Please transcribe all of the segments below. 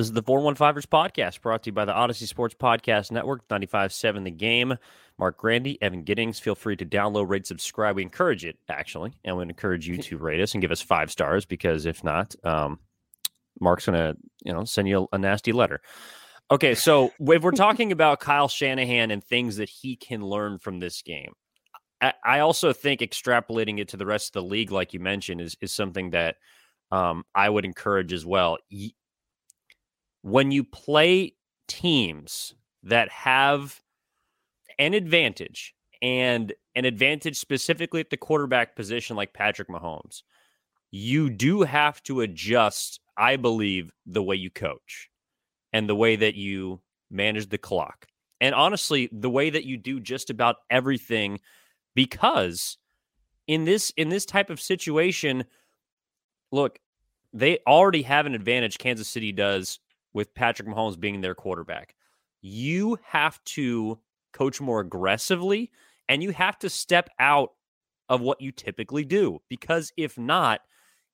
This is the 415ers podcast brought to you by the Audacy Sports Podcast Network, 95.7 The Game. Marc Grandi, Evan Giddings. Feel free to download, rate, subscribe. We encourage it, actually. And we encourage you to rate us and give us five stars because if not, um, Marc's going to you know send you a, nasty letter. Okay, so if we're talking about Kyle Shanahan and things that he can learn from this game, I, I also think extrapolating it to the rest of the league, like you mentioned, is, is something that um, I would encourage as well when you play teams that have an advantage and an advantage specifically at the quarterback position like Patrick Mahomes, you do have to adjust, I believe, the way you coach and the way that you manage the clock. And honestly, the way that you do just about everything because in this in this type of situation, look, they already have an advantage Kansas City does with Patrick Mahomes being their quarterback. You have to coach more aggressively and you have to step out of what you typically do because if not,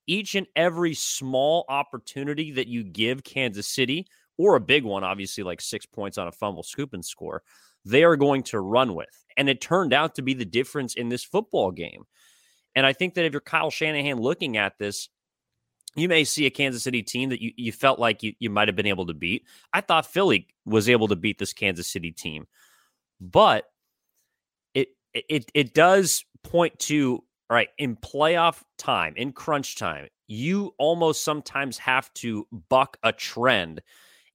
each and every small opportunity that you give Kansas City, or a big one, obviously like six points on a fumble scoop and score, they are going to run with. And it turned out to be the difference in this football game. And I think that if you're Kyle Shanahan looking at this, you may see a Kansas City team that you, you felt like you, you might have been able to beat. I thought Philly was able to beat this Kansas City team, but it it it does point to all right in playoff time, in crunch time, you almost sometimes have to buck a trend.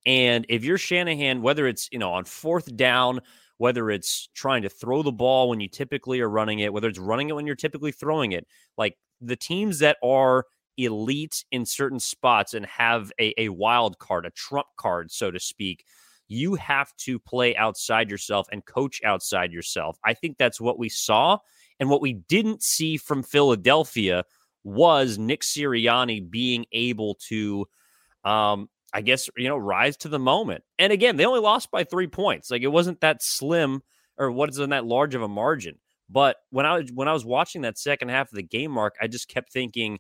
And if you're Shanahan, whether it's you know on fourth down, whether it's trying to throw the ball when you typically are running it, whether it's running it when you're typically throwing it, like the teams that are elite in certain spots and have a, a wild card, a trump card, so to speak, you have to play outside yourself and coach outside yourself. I think that's what we saw. And what we didn't see from Philadelphia was Nick Sirianni being able to, um, I guess, you know, rise to the moment. And again, they only lost by three points. Like it wasn't that slim or what is in that large of a margin. But when I was when I was watching that second half of the game, Marc, I just kept thinking,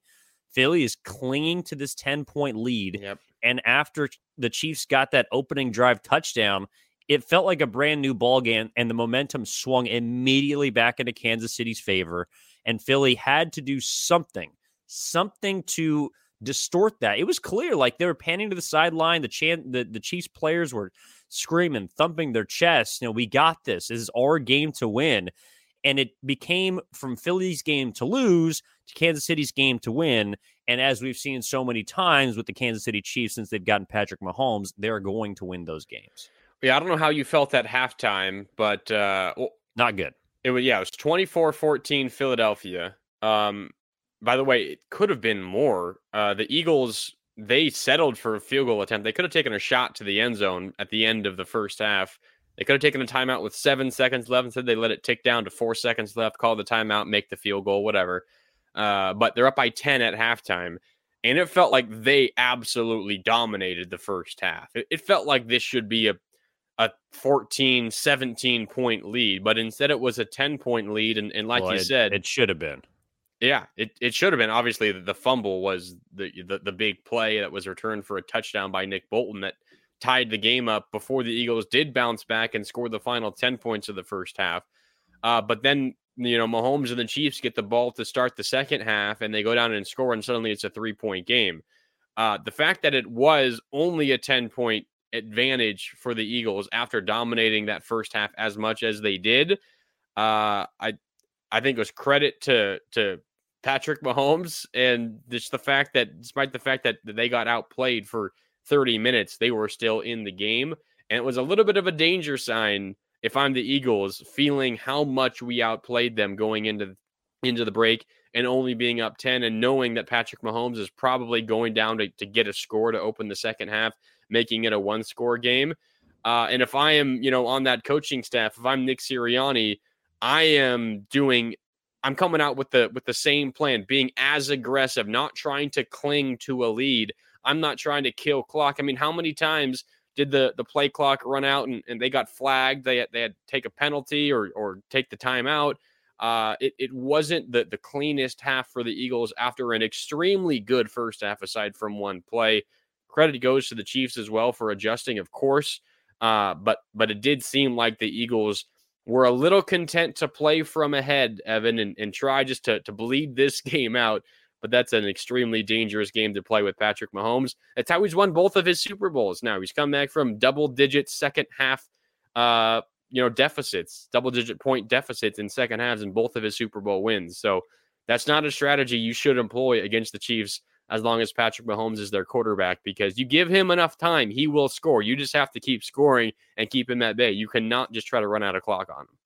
Philly is clinging to this 10 point lead. Yep. And after the Chiefs got that opening drive touchdown, it felt like a brand new ball game, and the momentum swung immediately back into Kansas City's favor. And Philly had to do something, something to distort that. It was clear, like they were panning to the sideline. The chan- the, the Chiefs players were screaming, thumping their chests. You know, we got this. This is our game to win and it became from Philly's game to lose to Kansas City's game to win. And as we've seen so many times with the Kansas City Chiefs since they've gotten Patrick Mahomes, they're going to win those games. Yeah, I don't know how you felt at halftime, but uh, well, not good. It was yeah, it was 24-14 Philadelphia. Um, by the way, it could have been more. Uh, the Eagles they settled for a field goal attempt. They could have taken a shot to the end zone at the end of the first half. They could have taken a timeout with seven seconds left. Instead, they let it tick down to four seconds left, call the timeout, make the field goal, whatever. Uh, but they're up by 10 at halftime. And it felt like they absolutely dominated the first half. It, it felt like this should be a, a 14, 17 point lead, but instead it was a 10 point lead. And, and like well, you it, said, it should have been. Yeah, it, it should have been. Obviously, the fumble was the, the the big play that was returned for a touchdown by Nick Bolton that tied the game up before the Eagles did bounce back and score the final 10 points of the first half. Uh, but then, you know, Mahomes and the Chiefs get the ball to start the second half and they go down and score, and suddenly it's a three point game. Uh, the fact that it was only a 10 point advantage for the Eagles after dominating that first half as much as they did, uh, I I think was credit to to Patrick Mahomes and just the fact that despite the fact that they got outplayed for 30 minutes, they were still in the game. And it was a little bit of a danger sign if I'm the Eagles, feeling how much we outplayed them going into into the break and only being up 10 and knowing that Patrick Mahomes is probably going down to, to get a score to open the second half, making it a one score game. Uh, and if I am, you know, on that coaching staff, if I'm Nick Sirianni, I am doing I'm coming out with the with the same plan, being as aggressive, not trying to cling to a lead. I'm not trying to kill clock. I mean, how many times did the the play clock run out and, and they got flagged? They had, they had to take a penalty or or take the timeout. Uh, it, it wasn't the, the cleanest half for the Eagles after an extremely good first half, aside from one play. Credit goes to the Chiefs as well for adjusting, of course. Uh, but but it did seem like the Eagles were a little content to play from ahead, Evan, and, and try just to, to bleed this game out. But that's an extremely dangerous game to play with Patrick Mahomes. That's how he's won both of his Super Bowls now. He's come back from double digit second half uh, you know, deficits, double digit point deficits in second halves in both of his Super Bowl wins. So that's not a strategy you should employ against the Chiefs as long as Patrick Mahomes is their quarterback because you give him enough time, he will score. You just have to keep scoring and keep him at bay. You cannot just try to run out of clock on him.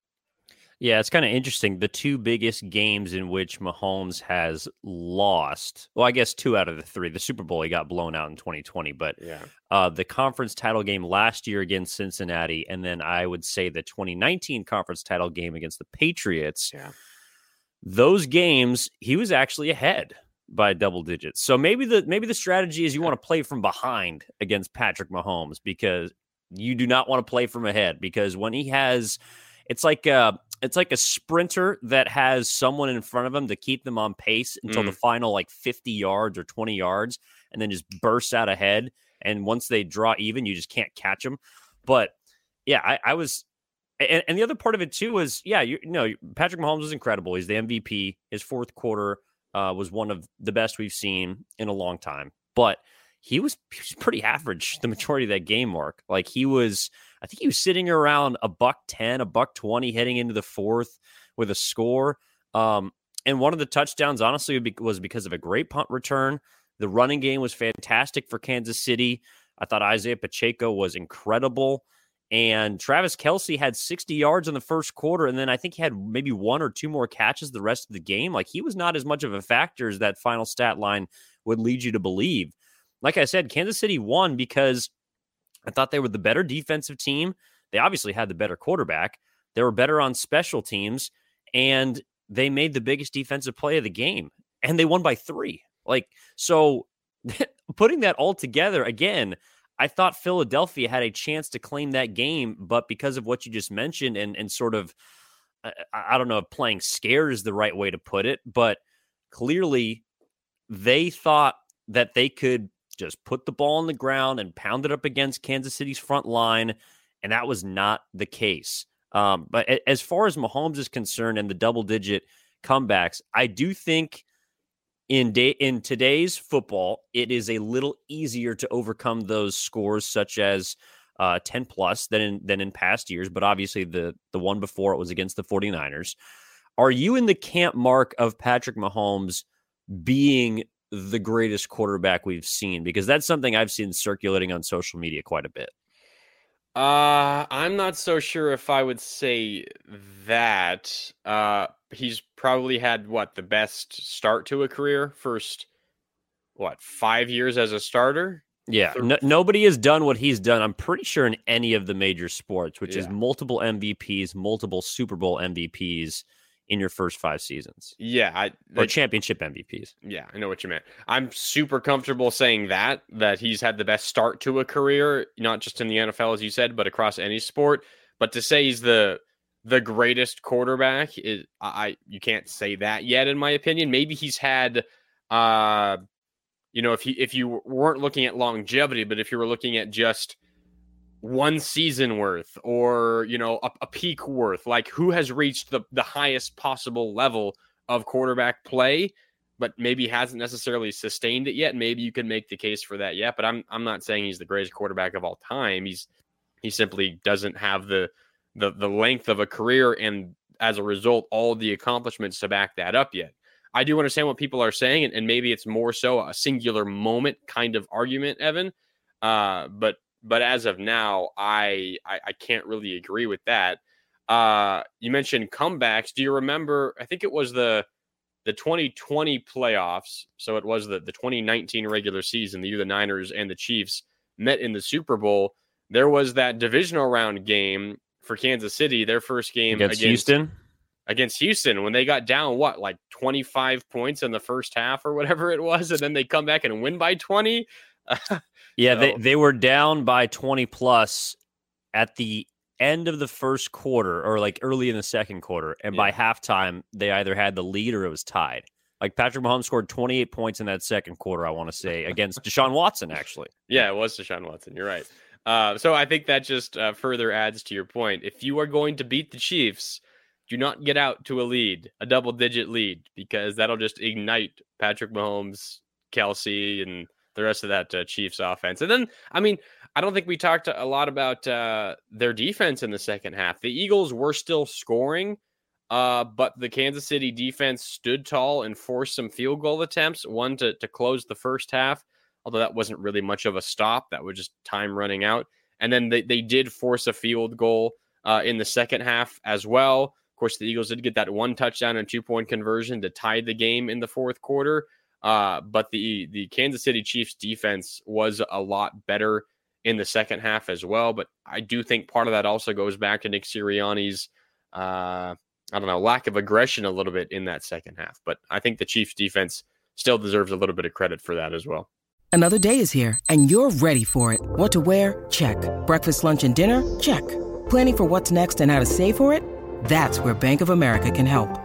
Yeah, it's kind of interesting. The two biggest games in which Mahomes has lost, well, I guess two out of the three. The Super Bowl, he got blown out in 2020, but yeah, uh, the conference title game last year against Cincinnati, and then I would say the 2019 conference title game against the Patriots. Yeah. Those games, he was actually ahead by double digits. So maybe the maybe the strategy is you want to play from behind against Patrick Mahomes because you do not want to play from ahead because when he has it's like uh it's like a sprinter that has someone in front of him to keep them on pace until mm. the final like 50 yards or 20 yards and then just bursts out ahead. And once they draw even you just can't catch them but yeah i, I was and, and, the other part of it too was yeah you, you know patrick mahomes was incredible. He's the mvp his fourth quarter uh, was one of the best we've seen in a long time. But he was, he was pretty average the majority of that game marc like he was I think he was sitting around a buck 10, a buck 20 heading into the fourth with a score. Um, and one of the touchdowns, honestly, was because of a great punt return. The running game was fantastic for Kansas City. I thought Isaiah Pacheco was incredible. And Travis Kelce had 60 yards in the first quarter. And then I think he had maybe one or two more catches the rest of the game. Like he was not as much of a factor as that final stat line would lead you to believe. Like I said, Kansas City won because I thought they were the better defensive team. They obviously had the better quarterback. They were better on special teams, and they made the biggest defensive play of the game, and they won by three. Like, so putting that all together again, I thought Philadelphia had a chance to claim that game, but because of what you just mentioned and and sort of, uh, I, I don't know if playing scared is the right way to put it, but clearly they thought that they could just put the ball on the ground and pound it up against Kansas City's front line. And that was not the case. Um, but as far as Mahomes is concerned and the double digit comebacks, I do think in day in today's football, it is a little easier to overcome those scores such as uh, 10 plus than in than in past years. But obviously the the one before it was against the 49ers. Are you in the camp marc of Patrick Mahomes being the greatest quarterback we've seen? Because that's something I've seen circulating on social media quite a bit. Uh, I'm not so sure if I would say that. Uh, he's probably had what the best start to a career. First, what five years as a starter? Yeah, no, nobody has done what he's done. I'm pretty sure in any of the major sports, which yeah. is multiple MVPs, multiple Super Bowl MVPs, in your first five seasons. Yeah, I, or championship MVPs. Yeah, I know what you meant. I'm super comfortable saying that that he's had the best start to a career, not just in the NFL as you said, but across any sport. But to say he's the the greatest quarterback is I you can't say that yet in my opinion. Maybe he's had uh you know if he if you weren't looking at longevity, but if you were looking at just one season worth or you know a, a, peak worth like who has reached the, the highest possible level of quarterback play but maybe hasn't necessarily sustained it yet maybe you can make the case for that. Yet but i'm i'm not saying he's the greatest quarterback of all time. He's he simply doesn't have the the the length of a career and as a result all the accomplishments to back that up yet. I do understand what people are saying and, and maybe it's more so a singular moment kind of argument evan Uh, but but as of now, I, I I can't really agree with that. Uh, you mentioned comebacks. Do you remember? I think it was the the 2020 playoffs. So it was the the 2019 regular season. The year the Niners and the Chiefs met in the Super Bowl. There was that divisional round game for Kansas City. Their first game against, against Houston against Houston when they got down what like 25 points in the first half or whatever it was and then they come back and win by 20 yeah so. they, they were down by 20 plus at the end of the first quarter or like early in the second quarter and yeah. by halftime they either had the lead or it was tied like Patrick Mahomes scored 28 points in that second quarter I want to say against Deshaun Watson actually yeah it was Deshaun Watson you're right uh, so I think that just uh, further adds to your point if you are going to beat the Chiefs do not get out to a lead, a double digit lead, because that'll just ignite Patrick Mahomes, Kelce, and the rest of that uh, Chiefs offense. And then, I mean, I don't think we talked a lot about uh, their defense in the second half. The Eagles were still scoring, uh, but the Kansas City defense stood tall and forced some field goal attempts, one to, to close the first half, although that wasn't really much of a stop. That was just time running out. And then they, they did force a field goal uh, in the second half as well. Of course, the Eagles did get that one touchdown and two point conversion to tie the game in the fourth quarter. Uh, but the the Kansas City Chiefs defense was a lot better in the second half as well. But I do think part of that also goes back to Nick Sirianni's uh, I don't know lack of aggression a little bit in that second half. But I think the Chiefs defense still deserves a little bit of credit for that as well. Another day is here and you're ready for it. What to wear? Check. Breakfast, lunch, and dinner? Check. Planning for what's next and how to save for it? That's where Bank of America can help.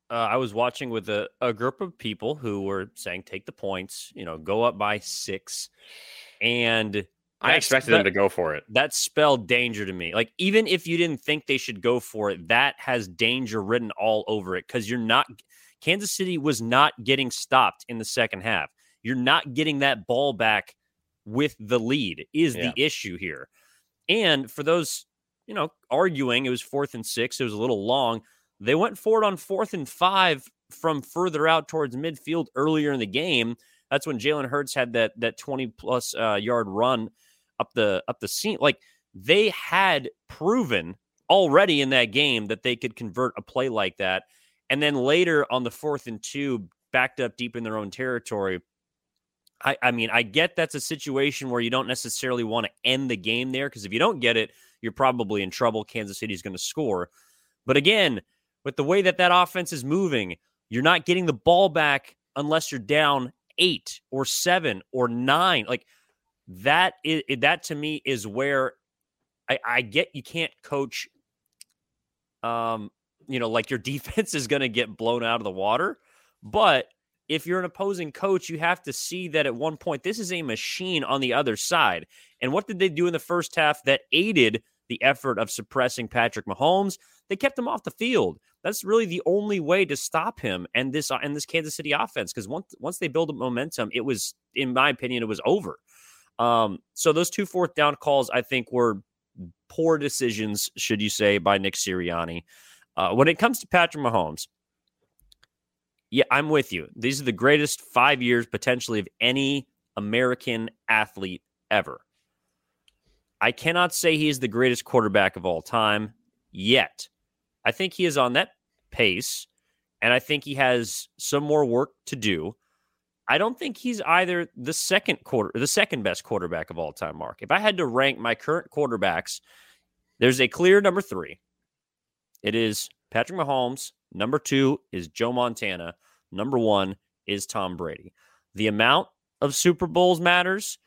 uh, I was watching with a, a group of people who were saying, take the points, you know, go up by six. And I expected them to go for it. That spelled danger to me. Like, even if you didn't think they should go for it, that has danger written all over it because you're not, Kansas City was not getting stopped in the second half. You're not getting that ball back with the lead, is yeah. the issue here. And for those, you know, arguing it was fourth and six, it was a little long they went forward on fourth and five from further out towards midfield earlier in the game. That's when Jalen Hurts had that that 20 plus uh, yard run up the up the seam. Like they had proven already in that game that they could convert a play like that. And then later on the fourth and two, backed up deep in their own territory. I, I mean, I get that's a situation where you don't necessarily want to end the game there because if you don't get it, you're probably in trouble. Kansas City is going to score. But again, with the way that that offense is moving, you're not getting the ball back unless you're down eight or seven or nine. Like that is that to me is where I, I get you can't coach. Um, you know, like your defense is going to get blown out of the water, but if you're an opposing coach, you have to see that at one point this is a machine on the other side. And what did they do in the first half that aided the effort of suppressing Patrick Mahomes? They kept him off the field. That's really the only way to stop him and this uh, and this Kansas City offense because once once they build momentum, it was, in my opinion, it was over. Um, so those two fourth down calls, I think, were poor decisions, should you say, by Nick Sirianni. Uh, when it comes to Patrick Mahomes, yeah, I'm with you. These are the greatest five years potentially of any American athlete ever. I cannot say he is the greatest quarterback of all time yet. I think he is on that pace, and I think he has some more work to do. I don't think he's either the second quarter, the second best quarterback of all time. Marc, if I had to rank my current quarterbacks, there's a clear number three. It is Patrick Mahomes. Number two is Joe Montana. Number one is Tom Brady. The amount of Super Bowls matters.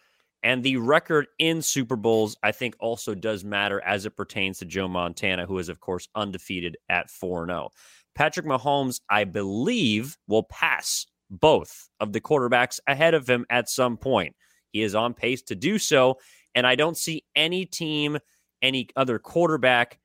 And the record in Super Bowls, I think, also does matter as it pertains to Joe Montana, who is, of course, undefeated at 4 0. Patrick Mahomes, I believe, will pass both of the quarterbacks ahead of him at some point. He is on pace to do so. And I don't see any team, any other quarterback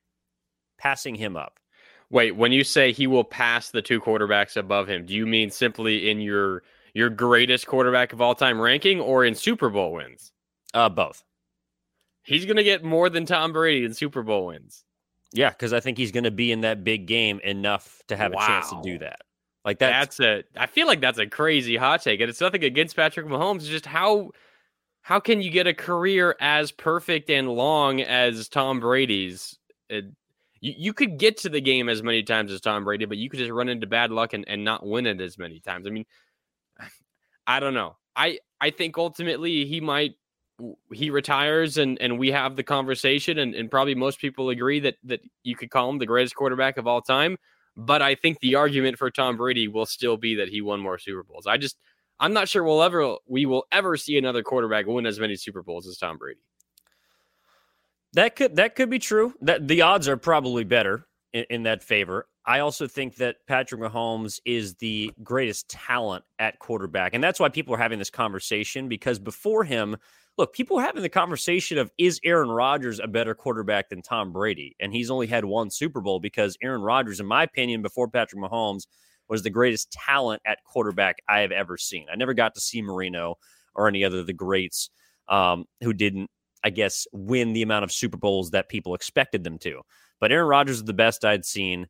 passing him up. Wait, when you say he will pass the two quarterbacks above him, do you mean simply in your your greatest quarterback of all time ranking or in Super Bowl wins? Uh, both. He's going to get more than Tom Brady in Super Bowl wins. Yeah, because I think he's going to be in that big game enough to have wow. a chance to do that. Like that's, that's a. I feel like that's a crazy hot take, and it's nothing against Patrick Mahomes. It's just how how can you get a career as perfect and long as Tom Brady's? It, you, you could get to the game as many times as Tom Brady, but you could just run into bad luck and, and not win it as many times. I mean, I don't know. I I think ultimately he might he retires and and we have the conversation and, and probably most people agree that that you could call him the greatest quarterback of all time. But I think the argument for Tom Brady will still be that he won more Super Bowls. I just I'm not sure we'll ever we will ever see another quarterback win as many Super Bowls as Tom Brady. That could that could be true. That the odds are probably better in, in, that favor. I also think that Patrick Mahomes is the greatest talent at quarterback, and that's why people are having this conversation. Because before him, look, people are having the conversation of is Aaron Rodgers a better quarterback than Tom Brady, and he's only had one Super Bowl because Aaron Rodgers, in my opinion, before Patrick Mahomes, was the greatest talent at quarterback I have ever seen. I never got to see Marino or any other of the greats um, who didn't I guess, win the amount of Super Bowls that people expected them to. But Aaron Rodgers is the best I'd seen.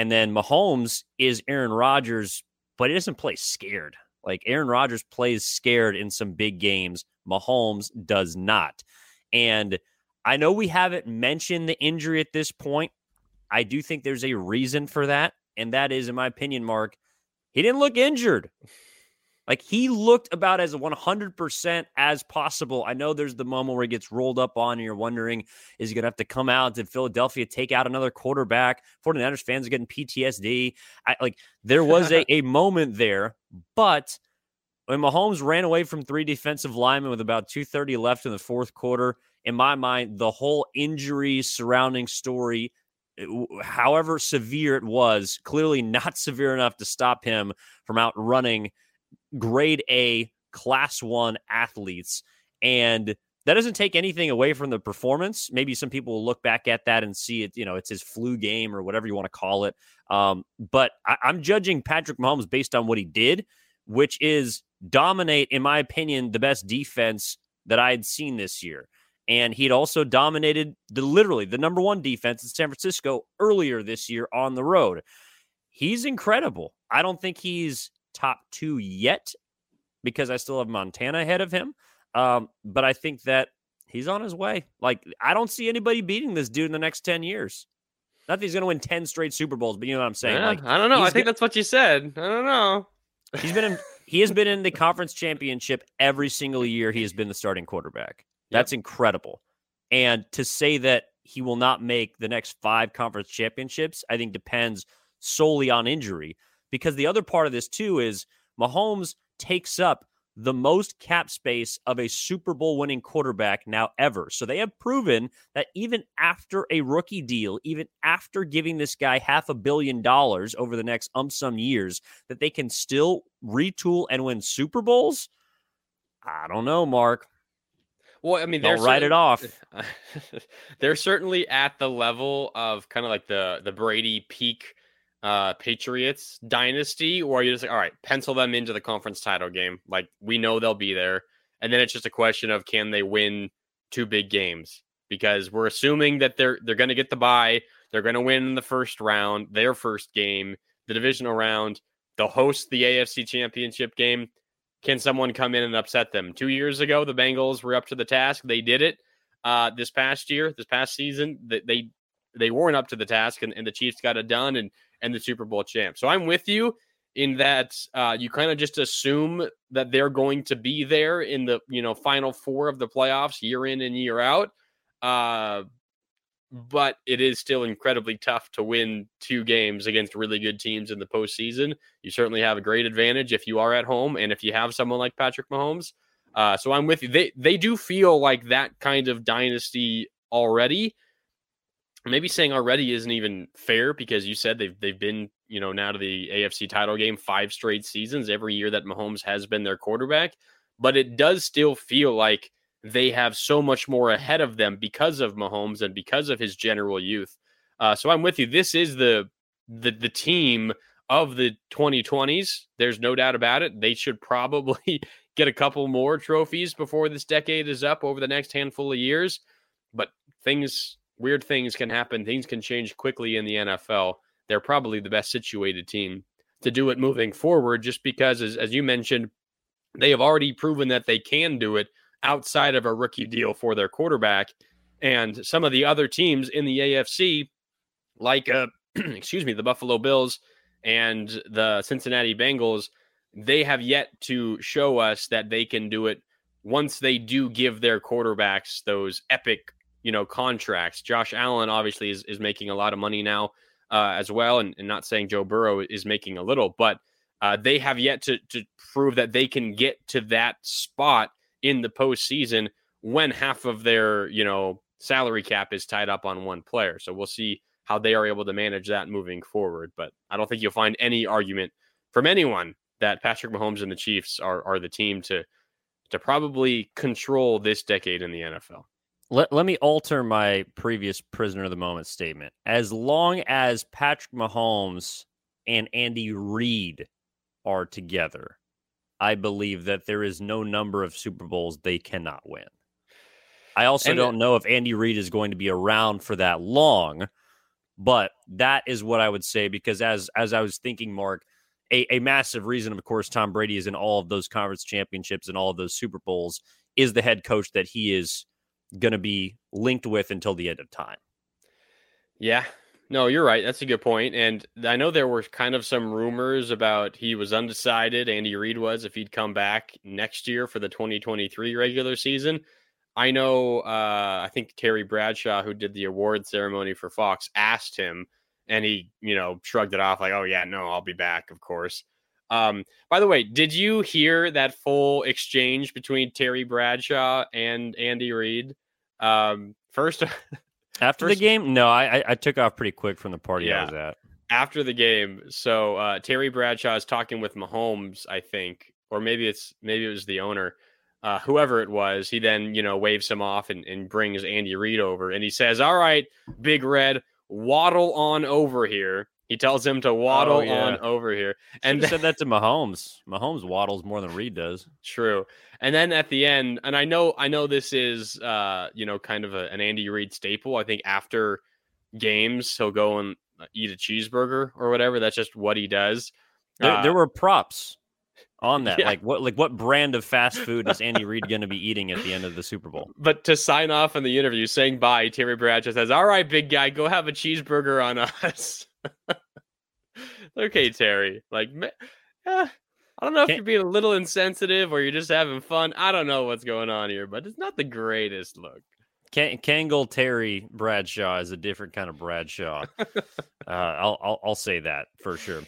And then Mahomes is Aaron Rodgers, but he doesn't play scared. Like Aaron Rodgers plays scared in some big games. Mahomes does not. And I know we haven't mentioned the injury at this point. I do think there's a reason for that. And that is, in my opinion, Marc, he didn't look injured. Like he looked about as 100% as possible. I know there's the moment where he gets rolled up on and you're wondering, is he going to have to come out to Philadelphia, take out another quarterback? 49ers fans are getting PTSD. I, like there was a, a moment there, but when Mahomes ran away from three defensive linemen with about 230 left in the fourth quarter, in my mind, the whole injury surrounding story however severe it was, clearly not severe enough to stop him from outrunning grade A, class one athletes. And that doesn't take anything away from the performance. Maybe some people will look back at that and see it, you know, it's his flu game or whatever you want to call it. Um, but I, I'm judging Patrick Mahomes based on what he did, which is dominate, in my opinion, the best defense that I had seen this year. And he'd also dominated the literally the number one defense in San Francisco earlier this year on the road. He's incredible. I don't think he's top two yet because I still have Montana ahead of him. Um, but I think that he's on his way. Like, I don't see anybody beating this dude in the next 10 years. Not that he's going to win 10 straight Super Bowls, but you know what I'm saying? Yeah, like, I don't know. I think that's what you said. I don't know. He's been in, he has been in the conference championship every single year he has been the starting quarterback. That's yep. incredible. And to say that he will not make the next five conference championships, I think depends solely on injury. Because the other part of this, too, is Mahomes takes up the most cap space of a Super Bowl winning quarterback now ever. So they have proven that even after a rookie deal, even after giving this guy half a billion dollars over the next um some years, that they can still retool and win Super Bowls. I don't know, Marc. Well, I mean, they're write it off. they're certainly at the level of kind of like the the Brady peak uh Patriots dynasty, or are you just like, all right, pencil them into the conference title game. Like we know they'll be there. And then it's just a question of can they win two big games? Because we're assuming that they're they're gonna get the bye, they're gonna win the first round, their first game, the divisional round, they'll host the AFC championship game. Can someone come in and upset them? Two years ago, the Bengals were up to the task. They did it. Uh, this past year, this past season, they, they they weren't up to the task, and, and the Chiefs got it done. And and the Super Bowl champ. So I'm with you in that uh, you kind of just assume that they're going to be there in the you know final four of the playoffs year in and year out. Uh, but it is still incredibly tough to win two games against really good teams in the postseason. You certainly have a great advantage if you are at home and if you have someone like Patrick Mahomes. Uh, so I'm with you. They they do feel like that kind of dynasty already maybe saying already isn't even fair because you said they've they've been you know now to the AFC title game five straight seasons every year that Mahomes has been their quarterback, but it does still feel like they have so much more ahead of them because of Mahomes and because of his general youth. Uh, so I'm with you. This is the the the team of the 2020s. There's no doubt about it. They should probably get a couple more trophies before this decade is up over the next handful of years. But things, weird things can happen. Things can change quickly in the NFL. They're probably the best situated team to do it moving forward, just because, as, as you mentioned, they have already proven that they can do it outside of a rookie deal for their quarterback. And some of the other teams in the AFC, like, uh, excuse me, the Buffalo Bills and the Cincinnati Bengals, they have yet to show us that they can do it once they do give their quarterbacks those epic, you know, contracts. Josh Allen obviously is, is making a lot of money now uh, as well, and, and not saying Joe Burrow is making a little, but uh, they have yet to to prove that they can get to that spot in the postseason when half of their you know salary cap is tied up on one player. So we'll see how they are able to manage that moving forward. But I don't think you'll find any argument from anyone that Patrick Mahomes and the Chiefs are are the team to to probably control this decade in the NFL. Let, let me alter my previous prisoner of the moment statement. As long as Patrick Mahomes and Andy Reid are together, I believe that there is no number of Super Bowls they cannot win. I also and don't know if Andy Reid is going to be around for that long, but that is what I would say because as as I was thinking, Marc, a, a massive reason, of course, Tom Brady is in all of those conference championships and all of those Super Bowls is the head coach that he is going to be linked with until the end of time. Yeah, no, you're right. That's a good point. And I know there were kind of some rumors about he was undecided. Andy Reid was if he'd come back next year for the 2023 regular season. I know. Uh, I think Terry Bradshaw, who did the award ceremony for Fox, asked him and he, you know, shrugged it off like, "Oh yeah, no, I'll be back, of course." Um, by the way, did you hear that full exchange between Terry Bradshaw and Andy Reid? Um, first, after first, the game, no, I I took off pretty quick from the party yeah, I was at. After the game, so uh, Terry Bradshaw is talking with Mahomes, I think, or maybe it's maybe it was the owner. Uh, whoever it was, he then you know waves him off and, and brings Andy Reid over, and he says, "All right, Big Red, waddle on over here. He tells him to waddle oh, yeah. on over here. And said that to Mahomes. Mahomes waddles more than Reid does. True. And then at the end, and I know I know this is uh, you know, kind of a, an Andy Reid staple. I think after games, he'll go and uh, eat a cheeseburger or whatever. That's just what he does. There, uh, there were props on that. Yeah. Like what like what brand of fast food is Andy Reid going to be eating at the end of the Super Bowl? But to sign off in the interview, saying bye, Terry Bradshaw says, "All right, big guy, go have a cheeseburger on us." okay, Terry. Like, eh, I don't know if Can't... you're being a little insensitive or you're just having fun. I don't know what's going on here, but it's not the greatest look. Kangol Terry Bradshaw is a different kind of Bradshaw. uh, I'll, I'll I'll say that for sure.